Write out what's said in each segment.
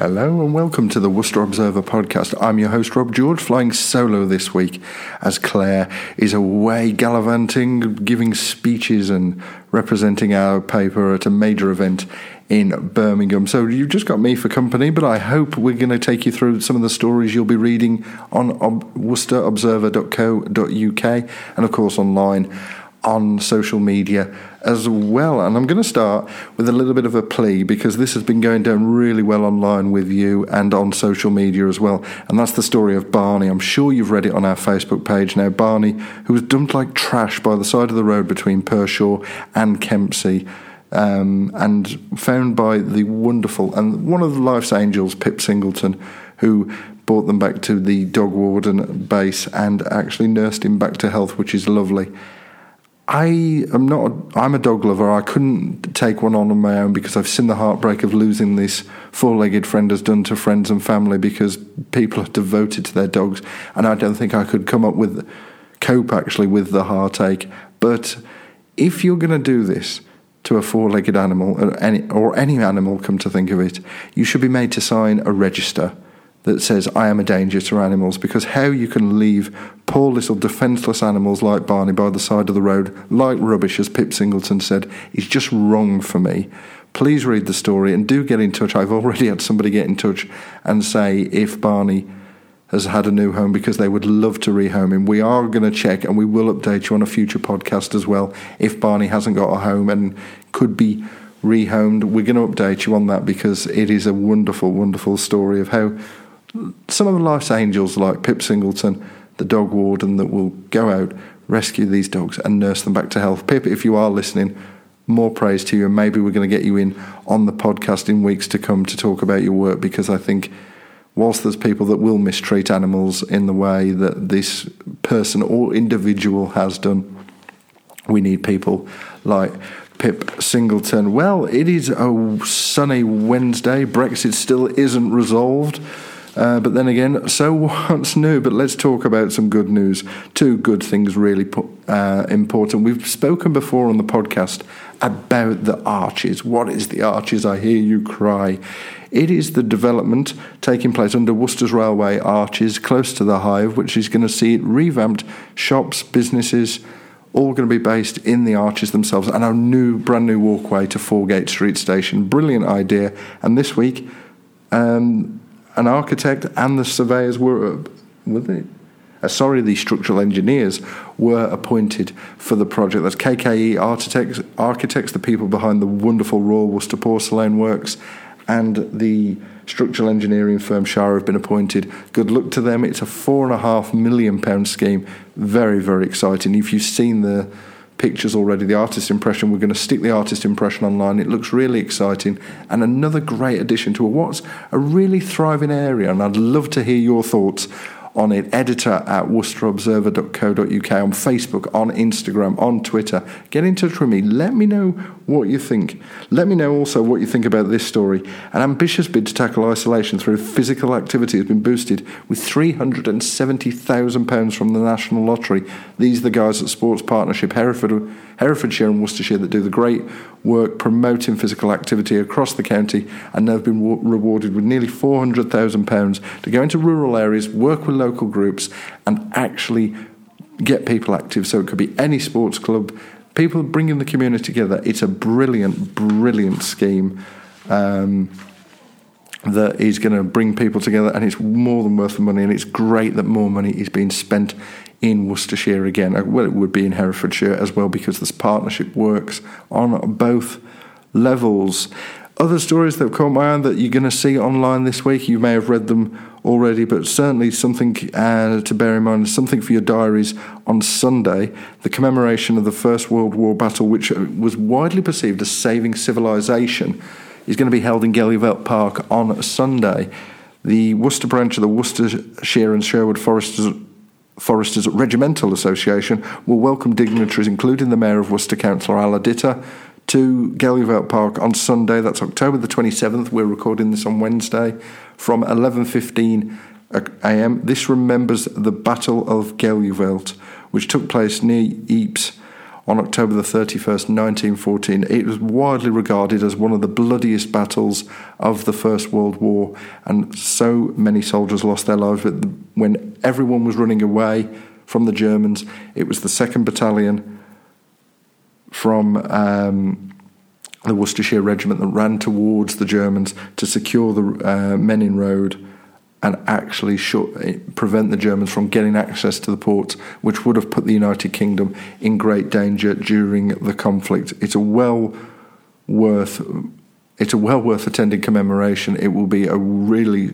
Hello and welcome to the Worcester Observer podcast. I'm your host, Rob George, flying solo this week as Claire is away gallivanting, giving speeches and representing our paper at a major event in Birmingham. So you've just got me for company, but I hope we're going to take you through some of the stories you'll be reading on worcesterobserver.co.uk and, of course, online on social media as well. And I'm going to start with a little bit of a plea because this has been going down really well online with you and on social media as well. And that's the story of Barney. I'm sure you've read it on our Facebook page now. Barney, who was dumped like trash by the side of the road between Pershore and Kempsey. Um, and found by the wonderful and one of the life's angels, Pip Singleton, who brought them back to the dog warden base and actually nursed him back to health, which is lovely. I am not. I'm a dog lover. I couldn't take one on on my own because I've seen the heartbreak of losing this four-legged friend has done to friends and family because people are devoted to their dogs, and I don't think I could come up with cope actually with the heartache. But if you're going to do this to a four-legged animal or any, or any animal, come to think of it, you should be made to sign a register that says I am a danger to animals because how you can leave poor little defenceless animals like Barney by the side of the road like rubbish as Pip Singleton said is just wrong for me. Please read the story and do get in touch. I've already had somebody get in touch and say if Barney has had a new home because they would love to rehome him. We are going to check and we will update you on a future podcast as well if Barney hasn't got a home and could be rehomed. We're going to update you on that because it is a wonderful, wonderful story of how some of the life's angels like Pip Singleton, the dog warden, that will go out, rescue these dogs, and nurse them back to health. Pip, if you are listening, more praise to you, and maybe we're going to get you in on the podcast in weeks to come to talk about your work because I think whilst there's people that will mistreat animals in the way that this person or individual has done, we need people like Pip Singleton. Well, it is a sunny Wednesday. Brexit still isn't resolved. Uh, but then again, so what's new? But let's talk about some good news. Two good things really uh, important. We've spoken before on the podcast about the arches. What is the arches? I hear you cry. It is the development taking place under Worcester's Railway Arches, close to the Hive, which is going to see it revamped shops, businesses, all going to be based in the arches themselves, and our new, brand new walkway to Foregate Street Station. Brilliant idea. And this week, um, an architect and the surveyors were, were they? Uh, sorry, the structural engineers were appointed for the project. That's KKE Architects, architects, the people behind the wonderful Royal Worcester Porcelain Works, and the structural engineering firm Shire have been appointed. Good luck to them. It's a four and a half million pound scheme. Very, very exciting. If you've seen the pictures already, the artist impression. We're going to stick the artist impression online. It looks really exciting and another great addition to what's a really thriving area. And I'd love to hear your thoughts on it. Editor at worcesterobserver.co.uk on Facebook, on Instagram, on Twitter. Get in touch with me. Let me know what you think. Let me know also what you think about this story. An ambitious bid to tackle isolation through physical activity has been boosted with £370,000 from the National Lottery. These are the guys at Sports Partnership Hereford, Herefordshire and Worcestershire that do the great work promoting physical activity across the county and they've been rewarded with nearly £400,000 to go into rural areas, work with local groups, and actually get people active. So it could be any sports club, people bringing the community together. It's a brilliant, brilliant scheme. Um, that is going to bring people together, and it's more than worth the money. And it's great that more money is being spent in Worcestershire again. Uh, well, it would be in Herefordshire as well because this partnership works on both levels. Other stories that have caught my eye that you're going to see online this week, you may have read them already, but certainly something uh, to bear in mind, something for your diaries on Sunday, the commemoration of the First World War battle, which uh, was widely perceived as saving civilization, is going to be held in Gheluvelt Park on Sunday. The Worcester branch of the Worcestershire and Sherwood Foresters Foresters Regimental Association will welcome dignitaries, including the Mayor of Worcester, Councillor Allah Ditta, to Gheluvelt Park on Sunday. That's October the 27th. We're recording this on Wednesday from 11.15 a.m. This remembers the Battle of Gheluvelt, which took place near Ypres on October the 31st, 1914. It was widely regarded as one of the bloodiest battles of the First World War, and so many soldiers lost their lives. But when everyone was running away from the Germans, it was the 2nd Battalion from um, the Worcestershire Regiment that ran towards the Germans to secure the uh, Menin Road and actually shut, eh, prevent the Germans from getting access to the ports, which would have put the United Kingdom in great danger during the conflict. It's a well worth it's a well worth attending commemoration. It will be a really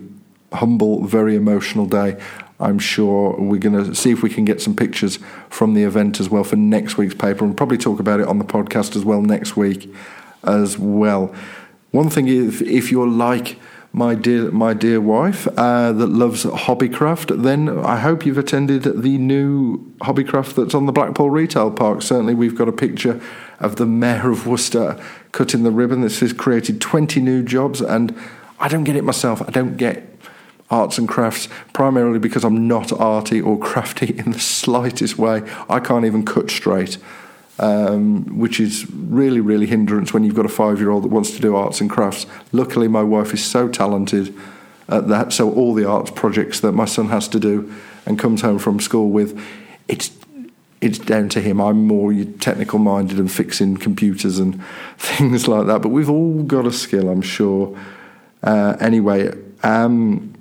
humble, very emotional day. I'm sure we're going to see if we can get some pictures from the event as well for next week's paper and probably talk about it on the podcast as well next week as well. One thing is, if you're like my dear my dear wife uh, that loves hobbycraft, then I hope you've attended the new hobbycraft that's on the Blackpole Retail Park. Certainly, we've got a picture of the mayor of Worcester cutting the ribbon. This has created 20 new jobs, and I don't get it myself. I don't get arts and crafts primarily because I'm not arty or crafty in the slightest way. I can't even cut straight um, which is really, really hindrance when you've got a five year old that wants to do arts and crafts. Luckily, my wife is so talented at that, so all the arts projects that my son has to do and comes home from school with, it's it's down to him. I'm more technical minded and fixing computers and things like that. But we've all got a skill, I'm sure. Uh, anyway, um,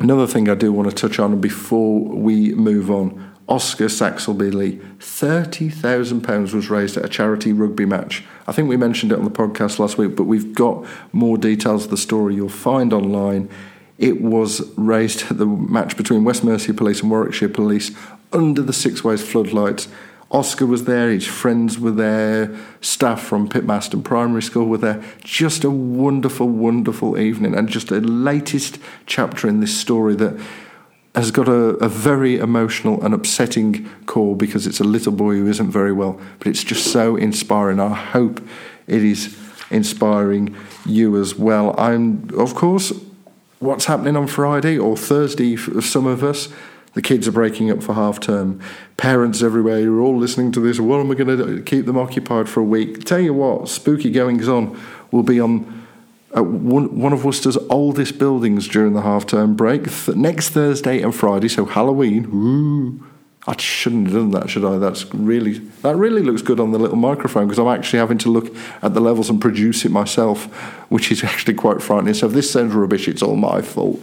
another thing I do want to touch on before we move on Oscar Saxelby Lee. £30,000 was raised at a charity rugby match. I think we mentioned it on the podcast last week, but we've got more details of the story you'll find online. It was raised at the match between West Mercia Police and Warwickshire Police under the Sixways floodlights. Oscar was there, his friends were there, staff from Pitmaston Primary School were there. Just a wonderful, wonderful evening, and just the latest chapter in this story that has got a, a, very emotional and upsetting call because it's a little boy who isn't very well, but it's just so inspiring. I hope it is inspiring you as well. I'm, of course, what's happening on Friday or Thursday for some of us. The kids are breaking up for half term. Parents everywhere, you're all listening to this. What am I going to keep them occupied for a week? Tell you what, spooky goings on will be on at one, of Worcester's oldest buildings during the half term break. Th- next Thursday and Friday, so Halloween. Ooh, I shouldn't have done that, should I? That's really that really looks good on the little microphone because I'm actually having to look at the levels and produce it myself, which is actually quite frightening. So if this sounds rubbish, it's all my fault.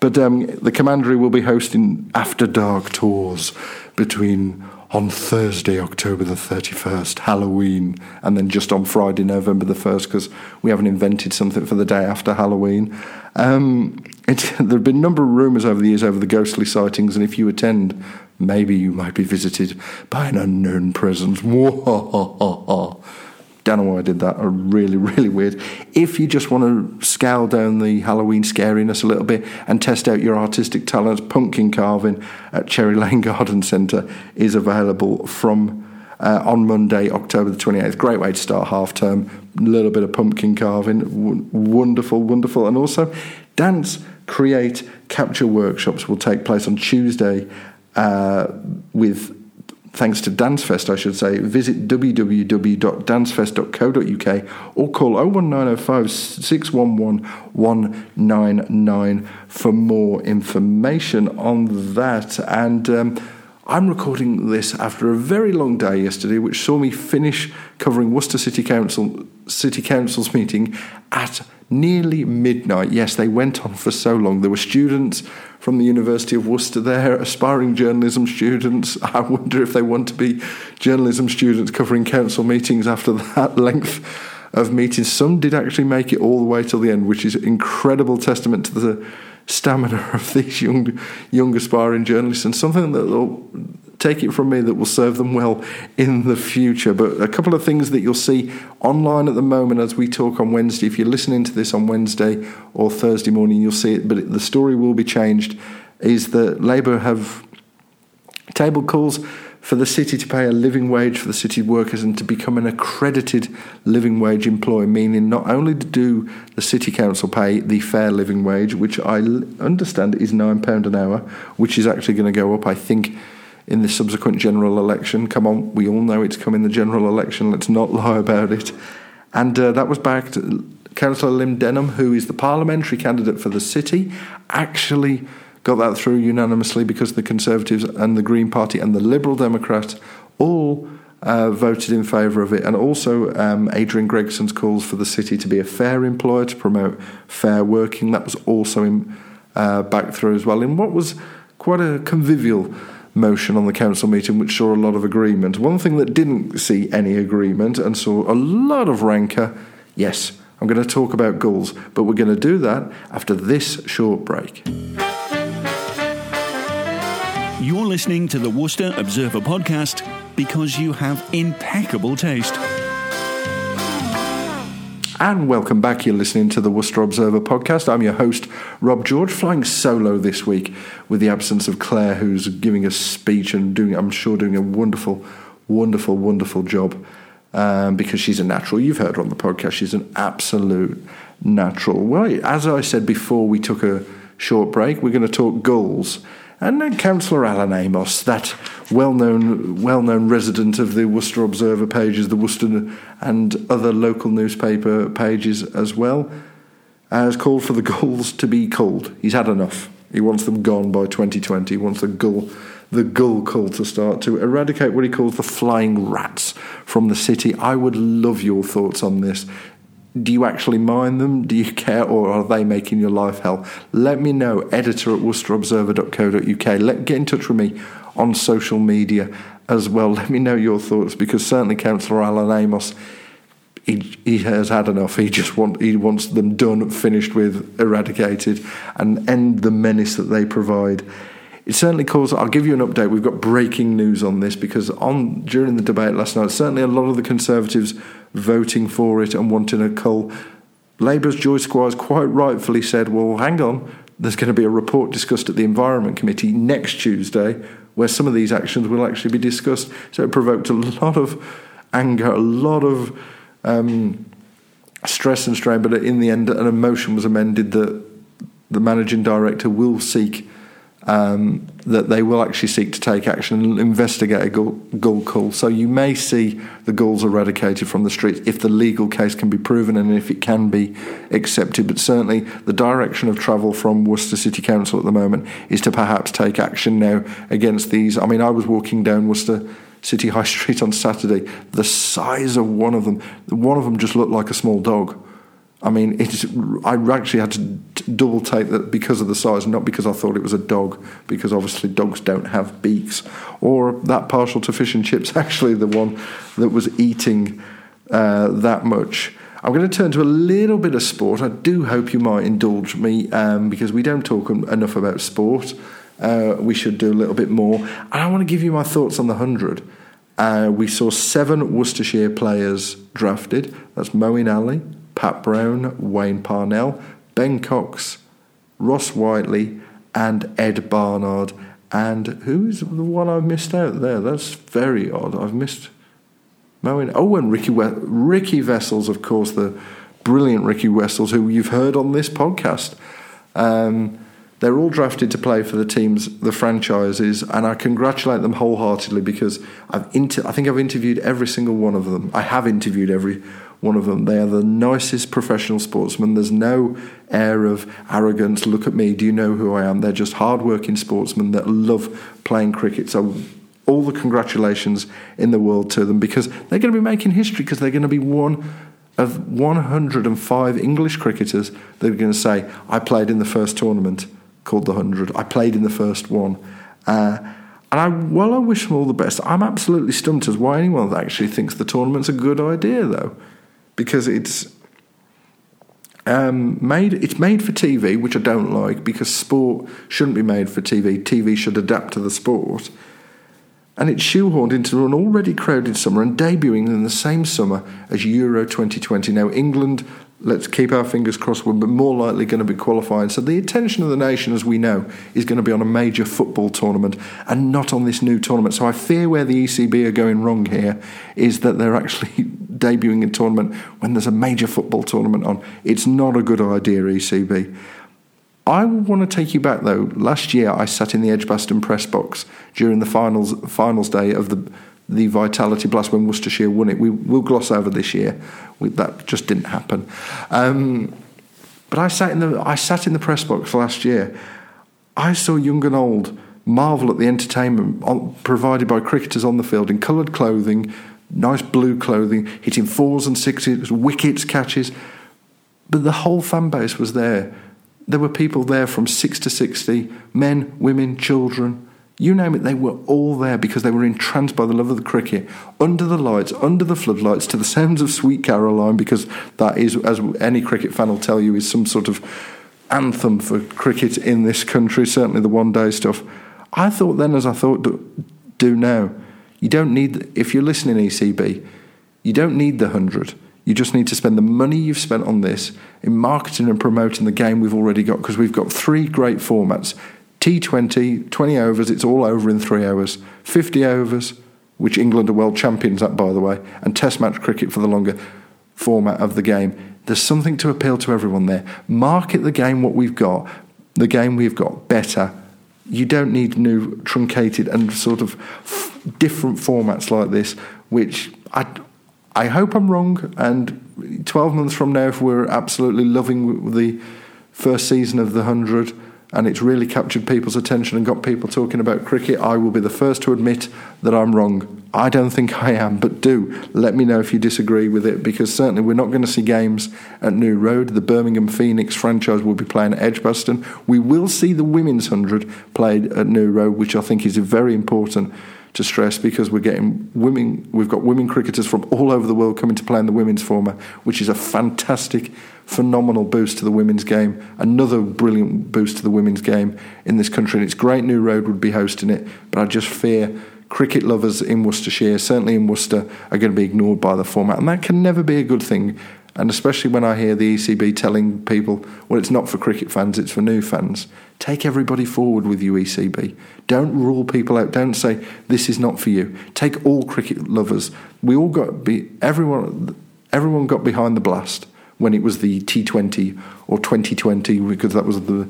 But um, the commandery will be hosting after dark tours between on Thursday, October the 31st, Halloween, and then just on Friday, November the 1st, because we haven't invented something for the day after Halloween. Um, it, there have been a number of rumours over the years over the ghostly sightings, and if you attend, maybe you might be visited by an unknown presence. Don't know why I did that. Are really, really weird. If you just want to scale down the Halloween scariness a little bit and test out your artistic talents, pumpkin carving at Cherry Lane Garden Centre is available from uh, on Monday, October the 28th. Great way to start half term. A little bit of pumpkin carving. W- wonderful, wonderful. And also, dance, create, capture workshops will take place on Tuesday uh, with thanks to Dancefest, I should say, visit www.dancefest.co.uk or call 01905 611 199 for more information on that. And um, I'm recording this after a very long day yesterday, which saw me finish covering Worcester City Council City Council's meeting at nearly midnight. Yes, they went on for so long. There were students from the University of Worcester there, aspiring journalism students. I wonder if they want to be journalism students covering council meetings after that length of meetings. Some did actually make it all the way till the end, which is incredible testament to the stamina of these young, young aspiring journalists and something that take it from me that will serve them well in the future. But a couple of things that you'll see online at the moment as we talk on Wednesday. If you're listening to this on Wednesday or Thursday morning, you'll see it, but the story will be changed. Is that Labour have table calls for the city to pay a living wage for the city workers and to become an accredited living wage employer, meaning not only do the city council pay the fair living wage, which I understand is £9 an hour, which is actually going to go up, I think, in the subsequent general election. Come on, we all know it's coming the general election. Let's not lie about it. And uh, that was backed. Councillor Lynn Denham, who is the parliamentary candidate for the city, actually got that through unanimously because the Conservatives and the Green Party and the Liberal Democrats all uh, voted in favour of it. And also, um, Adrian Gregson's calls for the city to be a fair employer, to promote fair working, that was also in, uh, back through as well. In what was quite a convivial motion on the council meeting, which saw a lot of agreement. One thing that didn't see any agreement and saw a lot of rancour, yes, I'm going to talk about goals, but we're going to do that after this short break. You're listening to the Worcester Observer podcast because you have impeccable taste. And welcome back. You're listening to the Worcester Observer podcast. I'm your host, Rob George, flying solo this week with the absence of Claire, who's giving a speech and doing, I'm sure, doing a wonderful, wonderful, wonderful job um, because she's a natural. You've heard her on the podcast. She's an absolute natural. Well, as I said before, we took a short break. We're going to talk goals. And then Councillor Alan Amos, that well-known, well-known resident of the Worcester Observer pages, the Worcester and other local newspaper pages as well, has called for the gulls to be culled. He's had enough. He wants them gone by 2020. He wants the gull, the gull cull to start to eradicate what he calls the flying rats from the city. I would love your thoughts on this do you actually mind them? Do you care, or are they making your life hell? Let me know. Editor at worcesterobserver.co.uk. Let get in touch with me on social media as well. Let me know your thoughts because certainly Councillor Alan Amos. He, he has had enough. He just want he wants them done, finished with, eradicated, and end the menace that they provide. It certainly caused. I'll give you an update. We've got breaking news on this because on during the debate last night, certainly a lot of the Conservatives voting for it and wanting a cull. Labour's Joy Squires quite rightfully said, well, hang on, there's going to be a report discussed at the Environment Committee next Tuesday where some of these actions will actually be discussed. So it provoked a lot of anger, a lot of um, stress and strain, but in the end, an emotion was amended that the managing director will seek um, that they will actually seek to take action and investigate a gull cull. So you may see the gulls eradicated from the streets if the legal case can be proven and if it can be accepted. But certainly the direction of travel from Worcester City Council at the moment is to perhaps take action now against these. I mean, I was walking down Worcester. City High Street on Saturday, the size of one of them, one of them just looked like a small dog. I mean, it's, I actually had to double take that because of the size, not because I thought it was a dog, because obviously dogs don't have beaks. Or that partial to fish and chips, actually the one that was eating uh, that much. I'm going to turn to a little bit of sport. I do hope you might indulge me um, because we don't talk enough about sport. Uh, we should do a little bit more. And I want to give you my thoughts on the 100. Uh, we saw seven Worcestershire players drafted. That's Moeen Ali, Pat Brown, Wayne Parnell, Ben Cox, Ross Whiteley, and Ed Barnard. And who's the one I've missed out there? That's very odd. I've missed Moeen. Oh, and Ricky we- Riki Wessels, of course, the brilliant Riki Wessels, who you've heard on this podcast. Um, they're all drafted to play for the teams, the franchises, and I congratulate them wholeheartedly because I've inter- I think I've interviewed every single one of them. I have interviewed every one of them. They are the nicest professional sportsmen. There's no air of arrogance. Look at me. Do you know who I am? They're just hard-working sportsmen that love playing cricket. So all the congratulations in the world to them because they're going to be making history because they're going to be one of 105 English cricketers that are going to say, I played in the first tournament called the 100. I played in the first one. Uh, and I, well, I wish them all the best. I'm absolutely stumped as why anyone actually thinks the tournament's a good idea, though because it's um, made it's made for TV, which I don't like because sport shouldn't be made for TV. TV should adapt to the sport, and it's shoehorned into an already crowded summer and debuting in the same summer as Euro 2020. Now England let's keep our fingers crossed, we're more likely going to be qualifying. So the attention of the nation, as we know, is going to be on a major football tournament and not on this new tournament. So I fear where the ECB are going wrong here is that they're actually debuting a tournament when there's a major football tournament on. It's not a good idea, ECB. I want to take you back though. Last year, I sat in the Edgbaston press box during the finals finals day of the the Vitality Blast when Worcestershire won it. We will gloss over this year. We, that just didn't happen. Um, but I sat in the I sat in the press box last year. I saw young and old marvel at the entertainment on, provided by cricketers on the field in coloured clothing, nice blue clothing, hitting fours and sixes, wickets, catches. But the whole fan base was there there were people there from 6 to 60, men, women, children, you name it, they were all there because they were entranced by the love of the cricket, under the lights, under the floodlights, to the sounds of Sweet Caroline, because that is, as any cricket fan will tell you, is some sort of anthem for cricket in this country, certainly the one day stuff. I thought then, as I thought do now, you don't need, if you're listening, ECB, you don't need the 100. You just need to spend the money you've spent on this in marketing and promoting the game we've already got because we've got three great formats T20, 20 overs, it's all over in three hours, 50 overs, which England are world champions at, by the way, and Test match cricket for the longer format of the game. There's something to appeal to everyone there. Market the game what we've got, the game we've got better. You don't need new truncated and sort of f- different formats like this, which I, I hope I'm wrong. And 12 months from now, if we're absolutely loving the first season of the 100 and it's really captured people's attention and got people talking about cricket, I will be the first to admit that I'm wrong. I don't think I am, but do let me know if you disagree with it because certainly we're not going to see games at New Road. The Birmingham Phoenix franchise will be playing at Edgbaston. We will see the Women's 100 played at New Road, which I think is very important to stress because we're getting women, we've got women cricketers from all over the world coming to play in the women's format, which is a fantastic, phenomenal boost to the women's game. Another brilliant boost to the women's game in this country. And it's great New Road would be hosting it, but I just fear cricket lovers in Worcestershire, certainly in Worcester, are going to be ignored by the format. And that can never be a good thing. And especially when I hear the ECB telling people, well, it's not for cricket fans, it's for new fans. Take everybody forward with you, ECB. Don't rule people out. Don't say this is not for you. Take all cricket lovers. We all got be everyone. Everyone got behind the blast when it was the T20 or 2020 because that was the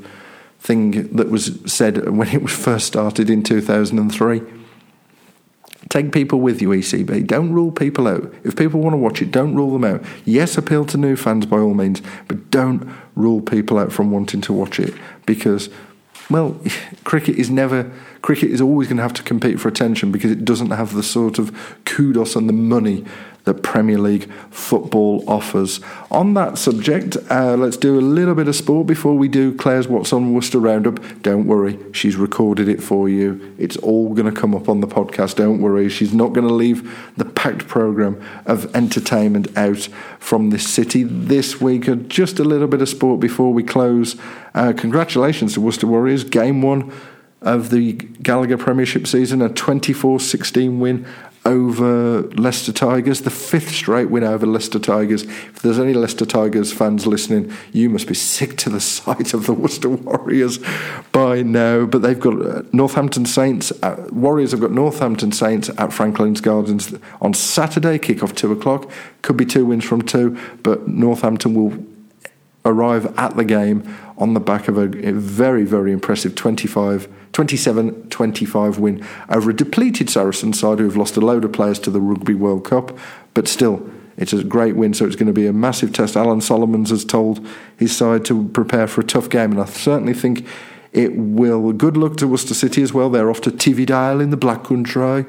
thing that was said when it was first started in 2003. Take people with you, ECB. Don't rule people out. If people want to watch it, don't rule them out. Yes, appeal to new fans by all means, but don't rule people out from wanting to watch it because, well, cricket is never. Cricket is always going to have to compete for attention because it doesn't have the sort of kudos and the money that Premier League football offers. On that subject, uh, let's do a little bit of sport before we do Claire's What's on Worcester Roundup. Don't worry, she's recorded it for you. It's all going to come up on the podcast. Don't worry, she's not going to leave the packed programme of entertainment out from this city this week. Just a little bit of sport before we close. Uh, congratulations to Worcester Warriors, game one of the Gallagher Premiership season, a 24 16 win over Leicester Tigers, the fifth straight win over Leicester Tigers. If there's any Leicester Tigers fans listening, you must be sick to the sight of the Worcester Warriors by now. But they've got uh, Northampton Saints. Uh, Warriors have got Northampton Saints at Franklin's Gardens on Saturday, kick off two o'clock. Could be two wins from two, but Northampton will arrive at the game on the back of a, very, very impressive 25 27 25 win over a depleted Saracen side who have lost a load of players to the Rugby World Cup, but still. It's a great win, so it's going to be a massive test. Alan Solomons has told his side to prepare for a tough game, and I certainly think it will. Good luck to Worcester City as well. They're off to Tividale in the Black Country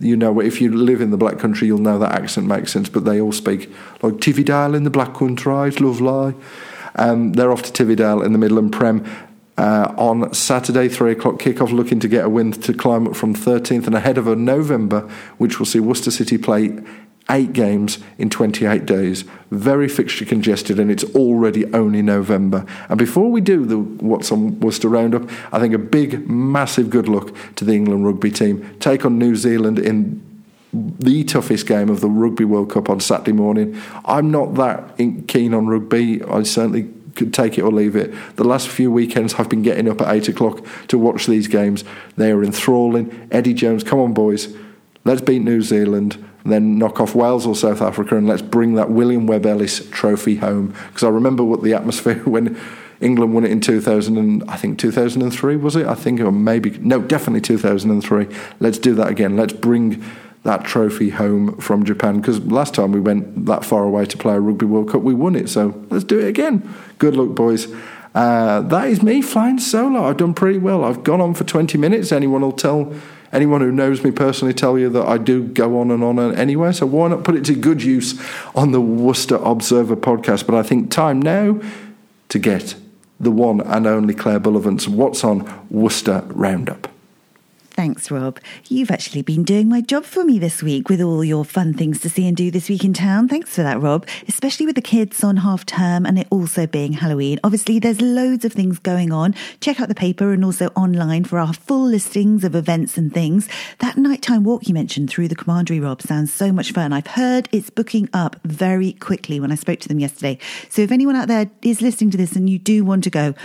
you know, if you live in the Black Country, you'll know that accent makes sense, but they all speak like Tividale in the Black Country, it's lovely. Um, they're off to Tividale in the Midland Prem. Uh, on Saturday, 3 o'clock kickoff, looking to get a win to climb up from 13th and ahead of a November, which will see Worcester City play eight games in 28 days. Very fixture congested, and it's already only November. And before we do the what's on Worcester Roundup, I think a big, massive good luck to the England rugby team. Take on New Zealand in the toughest game of the Rugby World Cup on Saturday morning. I'm not that keen on rugby. I certainly could take it or leave it. The last few weekends I've been getting up at eight o'clock to watch these games. They are enthralling. Eddie Jones, come on, boys, let's beat New Zealand. Then knock off Wales or South Africa, and let's bring that William Webb Ellis Trophy home. Because I remember what the atmosphere when England won it in 2000 and I think 2003 was it? I think or maybe no, definitely 2003. Let's do that again. Let's bring that trophy home from Japan because last time we went that far away to play a Rugby World Cup, we won it. So let's do it again. Good luck, boys. Uh, that is me flying solo. I've done pretty well. I've gone on for 20 minutes. Anyone will tell anyone who knows me personally tell you that I do go on and on and anyway. So why not put it to good use on the Worcester Observer podcast? But I think time now to get the one and only Claire Bullivant's What's on Worcester Roundup. Thanks, Rob. You've actually been doing my job for me this week with all your fun things to see and do this week in town. Thanks for that, Rob. Especially with the kids on half term and it also being Halloween. Obviously, there's loads of things going on. Check out the paper and also online for our full listings of events and things. That nighttime walk you mentioned through the commandery, Rob, sounds so much fun. I've heard it's booking up very quickly when I spoke to them yesterday. So if anyone out there is listening to this and you do want to go,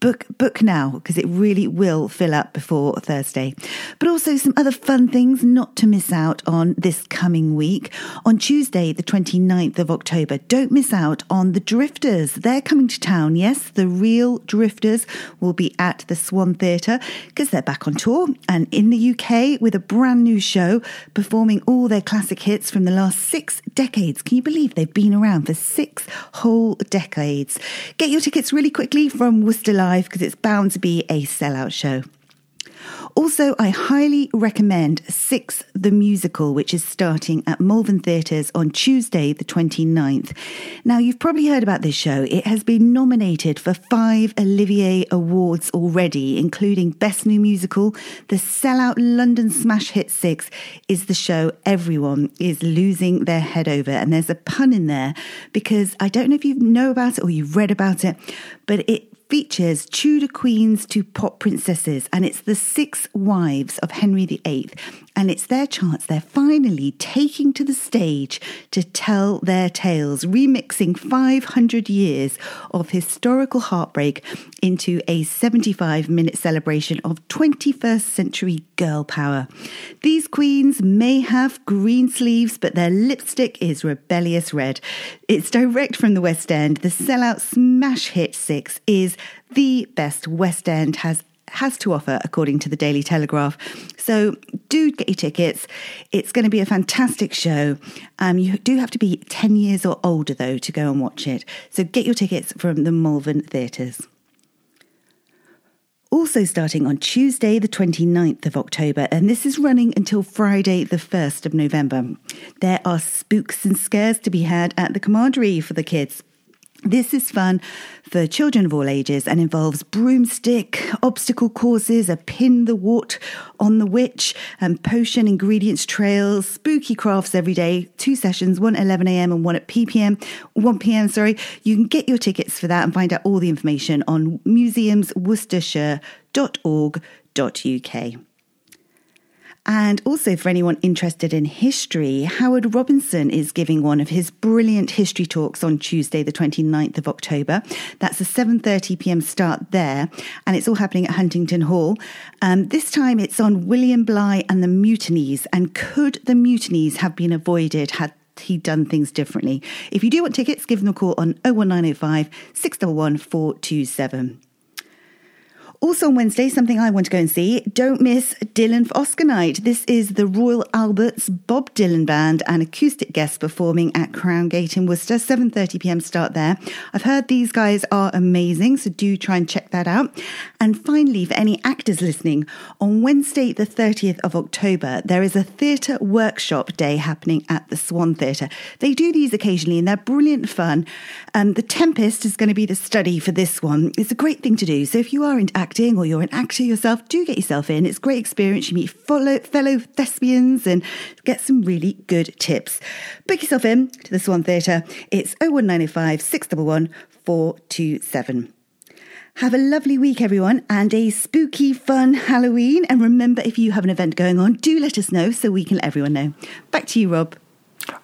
book book now because it really will fill up before Thursday. But also some other fun things not to miss out on this coming week. On Tuesday, the 29th of October, don't miss out on the Drifters. They're coming to town. Yes, the real Drifters will be at the Swan Theatre because they're back on tour and in the UK with a brand new show performing all their classic hits from the last 6 decades. Can you believe they've been around for 6 whole decades? Get your tickets really quickly from Worcester Live live because it's bound to be a sellout show. Also, I highly recommend Six the Musical, which is starting at Malvern Theatres on Tuesday, the 29th. Now, you've probably heard about this show. It has been nominated for five Olivier Awards already, including Best New Musical. The sellout London smash hit Six is the show everyone is losing their head over. And there's a pun in there because I don't know if you know about it or you've read about it, but it features Tudor queens to pop princesses, and it's the six wives of Henry VIII and it's their chance. They're finally taking to the stage to tell their tales, remixing 500 years of historical heartbreak into a 75 minute celebration of 21st century girl power. These queens may have green sleeves, but their lipstick is rebellious red. It's direct from the West End. The sellout smash hit is the best West End has has to offer, according to the Daily Telegraph. So do get your tickets. It's going to be a fantastic show. Um, you do have to be 10 years or older, though, to go and watch it. So get your tickets from the Malvern Theatres. Also starting on Tuesday, the 29th of October, and this is running until Friday, the 1st of November. There are spooks and scares to be had at the Commandery for the kids. This is fun for children of all ages and involves broomstick, obstacle courses, a pin the wart on the witch, and potion ingredients trails, spooky crafts every day, two sessions, one at 11 a.m. and one at ppm, 1 p.m. Sorry, you can get your tickets for that and find out all the information on museumsworcestershire.org.uk. And also for anyone interested in history, Howard Robinson is giving one of his brilliant history talks on Tuesday, the 29th of October. That's a 7.30 p.m. start there, and it's all happening at Huntingdon Hall. Um, this time it's on William Bligh and the mutinies, and could the mutinies have been avoided had he done things differently? If you do want tickets, give them a call on 01905 611 427. Also on Wednesday, something I want to go and see. Don't miss Dylan for Oscar Night. This is the Royal Albert's Bob Dylan Band and acoustic guests performing at Crown Gate in Worcester. 7.30pm start there. I've heard these guys are amazing, so do try and check that out. And finally, for any actors listening, on Wednesday, the 30th of October, there is a theatre workshop day happening at the Swan Theatre. They do these occasionally and they're brilliant fun. Um, the Tempest is going to be the study for this one. It's a great thing to do. So if you are into acting or you're an actor yourself, do get yourself in. It's great experience. You meet fellow, fellow thespians and get some really good tips. Book yourself in to the Swan Theatre. It's 01905 611 427. Have a lovely week, everyone, and a spooky, fun Halloween. And remember, if you have an event going on, do let us know so we can let everyone know. Back to you, Rob.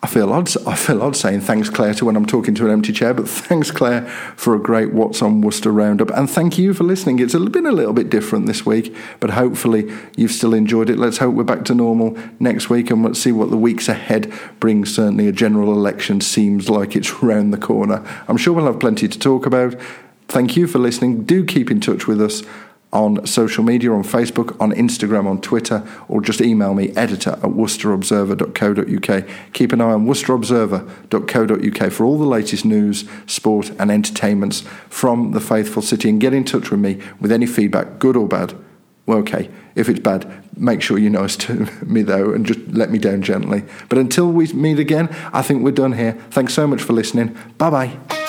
I feel odd. I feel odd saying thanks, Claire, to when I'm talking to an empty chair. But thanks, Claire, for a great What's on Worcester roundup, and thank you for listening. It's been a little bit different this week, but hopefully you've still enjoyed it. Let's hope we're back to normal next week, and let's see what the weeks ahead brings. Certainly, a general election seems like it's round the corner. I'm sure we'll have plenty to talk about. Thank you for listening. Do keep in touch with us on social media, on Facebook, on Instagram, on Twitter, or just email me, editor at worcesterobserver.co.uk. Keep an eye on worcesterobserver.co.uk for all the latest news, sport, and entertainments from the faithful city. And get in touch with me with any feedback, good or bad. Well, okay, if it's bad, make sure you're nice to me though and just let me down gently. But until we meet again, I think we're done here. Thanks so much for listening. Bye bye.